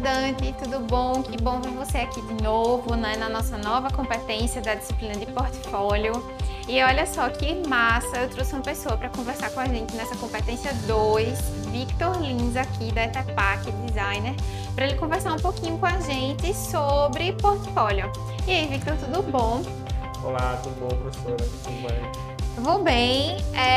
estudante, tudo bom? Que bom ver você aqui de novo, né, na nossa nova competência da disciplina de portfólio. E olha só que massa, eu trouxe uma pessoa para conversar com a gente nessa competência 2, Victor Lins aqui da Etapac Designer, para ele conversar um pouquinho com a gente sobre portfólio. E aí, Victor, tudo bom? Olá, tudo bom, professora? Tudo bem? Vou bem. É,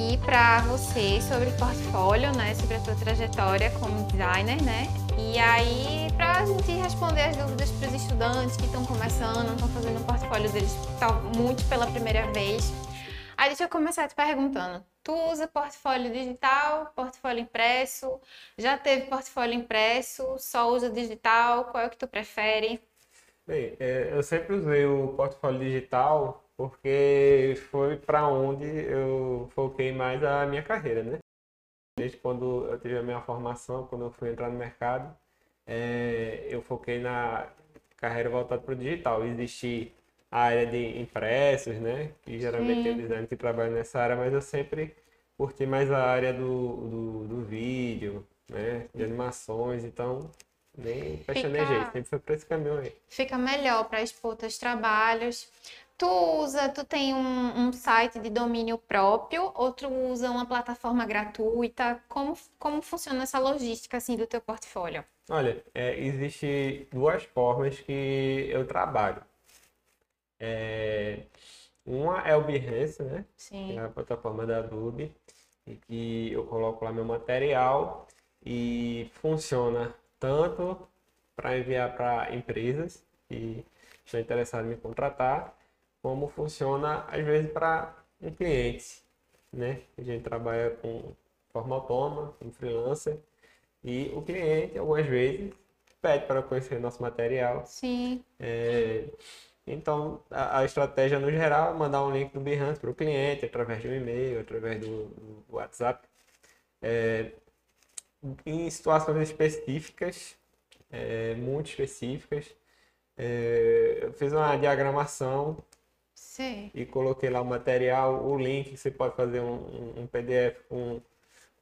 aqui para você sobre portfólio, né? Sobre a tua trajetória como designer, né? E aí, para a gente responder as dúvidas para os estudantes que estão começando, estão fazendo o portfólio deles tá, muito pela primeira vez. Aí deixa eu começar te perguntando. Tu usa portfólio digital, portfólio impresso? Já teve portfólio impresso? Só usa digital? Qual é o que tu prefere? Bem, é, eu sempre usei o portfólio digital porque foi para onde eu foquei mais a minha carreira, né? Desde quando eu tive a minha formação, quando eu fui entrar no mercado, é, eu foquei na carreira voltada para o digital. Existe a área de impressos, né? Que geralmente tem design que trabalha nessa área, mas eu sempre curti mais a área do, do, do vídeo, né? De animações, então nem questionei jeito, sempre foi para esse caminho aí. Fica melhor para expor teus trabalhos. Tu usa, tu tem um, um, site de domínio próprio ou tu usa uma plataforma gratuita? Como, como funciona essa logística assim do teu portfólio? Olha, é, existe duas formas que eu trabalho. É, uma é o Behance, né? Sim. Que é a plataforma da Adobe, e que eu coloco lá meu material e funciona tanto para enviar para empresas que estão interessadas em me contratar, como funciona às vezes para um cliente, né? A gente trabalha com forma autônoma, como freelancer, e o cliente algumas vezes pede para conhecer nosso material. Sim. É, então, a, a, estratégia no geral é mandar um link do Behance para o cliente através de um e-mail, através do, do WhatsApp. É, em situações específicas, é, muito específicas, é, eu fiz uma diagramação Sim. E coloquei lá o material, o link, você pode fazer um, um PDF com um,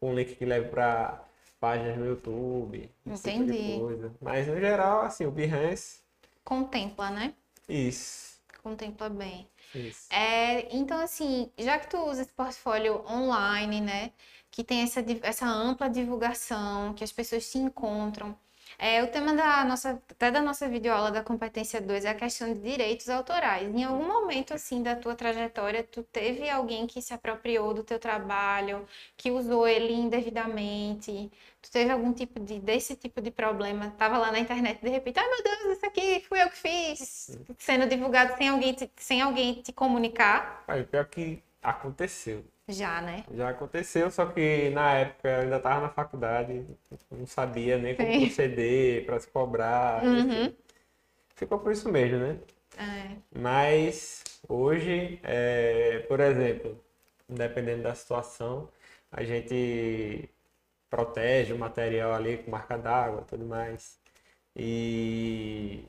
um link que leve para páginas no YouTube. Entendi. Tipo Mas no geral, assim, o Behance. Contempla, né? Isso. Contempla bem. Isso. É, então, assim, já que tu usa esse portfólio online, né? Que tem essa, essa ampla divulgação, que as pessoas se encontram. É, o tema da nossa, até da nossa videoaula da competência 2 é a questão de direitos autorais. Em algum momento, assim, da tua trajetória, tu teve alguém que se apropriou do teu trabalho, que usou ele indevidamente? Tu teve algum tipo de, desse tipo de problema? Tava lá na internet, de repente, ai meu Deus, isso aqui fui eu que fiz, sendo divulgado sem alguém te, sem alguém te comunicar? Aí, pior que aconteceu. Já, né? Já aconteceu, só que na época eu ainda estava na faculdade, não sabia nem como Sim. proceder para se cobrar. Uhum. Ficou por isso mesmo, né? É. Mas hoje, é, por exemplo, dependendo da situação, a gente protege o material ali com marca d'água tudo mais. E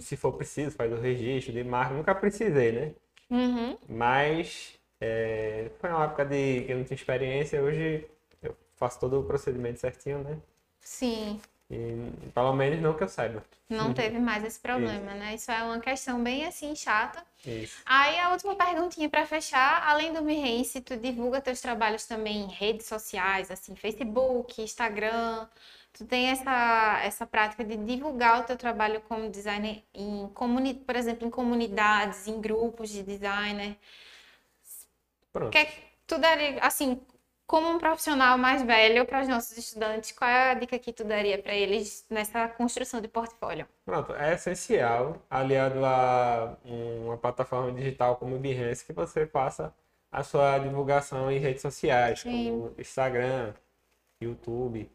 se for preciso, faz o registro de marca. Nunca precisei, né? Uhum. Mas é, foi uma época de que eu não tinha experiência, hoje eu faço todo o procedimento certinho, né? Sim. E pelo menos não que eu saiba. Não teve mais esse problema, né? Isso é uma questão bem assim chata. Isso. Aí a última perguntinha para fechar, além do Behance, tu divulga teus trabalhos também em redes sociais, assim, Facebook, Instagram. Tu tem essa, essa prática de divulgar o teu trabalho como designer em comuni por exemplo, em comunidades, em grupos de designer. Pronto. Que é que tu daria, assim, como um profissional mais velho para os nossos estudantes, qual é a dica que tu daria para eles nessa construção de portfólio? Pronto, é essencial, aliado a uma plataforma digital como o Behance, que você faça a sua divulgação em redes sociais, Sim. como Instagram, YouTube.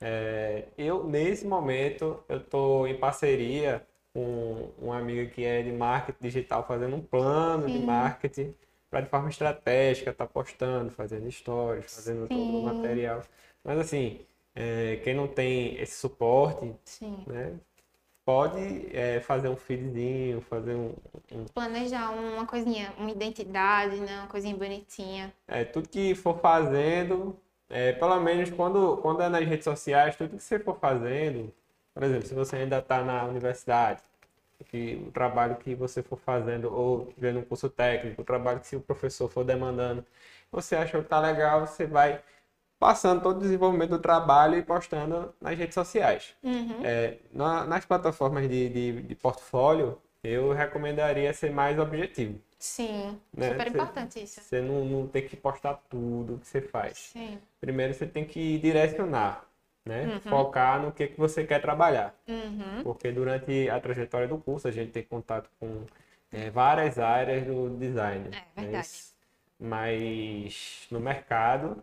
É, eu, nesse momento, eu estou em parceria com uma amiga que é de marketing digital, fazendo um plano de Sim. marketing para de forma estratégica estar postando, fazendo stories, fazendo todo o Sim. material. Mas assim, é, quem não tem esse suporte, Sim. né, pode é, fazer um feedzinho, fazer um, um- Planejar uma coisinha, uma identidade, né? Uma coisinha bonitinha. é, tudo que for fazendo é, pelo menos quando, quando é nas redes sociais, tudo que você for fazendo, por exemplo, se você ainda está na universidade, que o trabalho que você for fazendo, ou vendo um curso técnico, o trabalho que se o professor for demandando, você achou que está legal, você vai passando todo o desenvolvimento do trabalho e postando nas redes sociais. Uhum. É, na, nas plataformas de, de, de, portfólio, eu recomendaria ser mais objetivo. Sim, né? super importante isso. Você não, não tem que postar tudo que você faz. Sim. Primeiro você tem que direcionar, né? Uhum. Focar no que, que você quer trabalhar. Uhum. Porque durante a trajetória do curso a gente tem contato com é, várias áreas do design. É verdade. Mas no mercado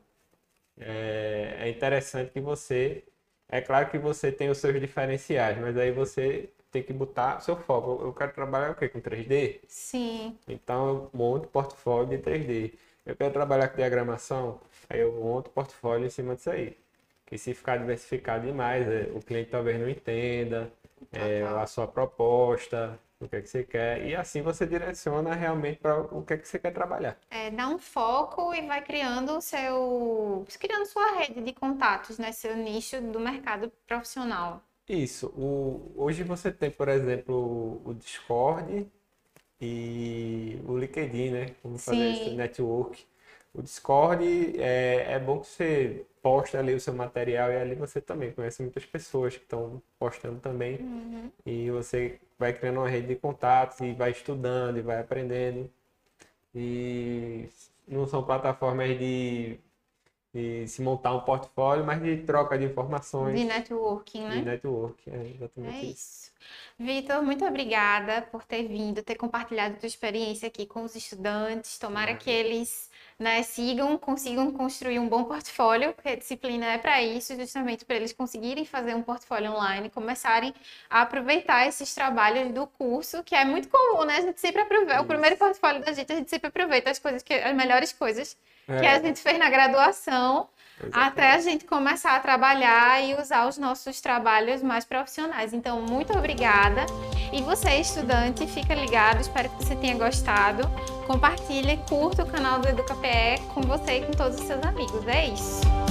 é, é interessante que você. É claro que você tem os seus diferenciais, mas aí você tem que botar seu foco. Eu quero trabalhar o quê? Com 3D? Sim. Então eu monto portfólio de 3D. Eu quero trabalhar com diagramação, aí eu monto portfólio em cima disso aí. Que se ficar diversificado demais, é, o cliente talvez não entenda é, a sua proposta, o que é que você quer, e assim você direciona realmente para o que é que você quer trabalhar. É, dá um foco e vai criando o seu. criando sua rede de contatos, né? Seu nicho do mercado profissional. Isso. O, hoje você tem, por exemplo, o Discord e o LinkedIn, né? Como fazer esse network. O Discord é, é bom que você posta ali o seu material e ali você também conhece muitas pessoas que estão postando também. Uhum. E você vai criando uma rede de contatos e vai estudando e vai aprendendo. E não são plataformas de de se montar um portfólio, mas de troca de informações. De networking, né? De networking, é exatamente é isso. isso. Vitor, muito obrigada por ter vindo, ter compartilhado tua experiência aqui com os estudantes. Tomara que eles né, sigam, consigam construir um bom portfólio, porque a disciplina é para isso, justamente para eles conseguirem fazer um portfólio online, começarem a aproveitar esses trabalhos do curso, que é muito comum, né? A gente sempre aproveita, isso. o primeiro portfólio da gente, a gente sempre aproveita as coisas que as melhores coisas é. que a gente fez na graduação. Até a gente começar a trabalhar e usar os nossos trabalhos mais profissionais. Então, muito obrigada. E você, estudante, fica ligado, espero que você tenha gostado. Compartilhe, curta o canal do EducaPE com você e com todos os seus amigos. É isso.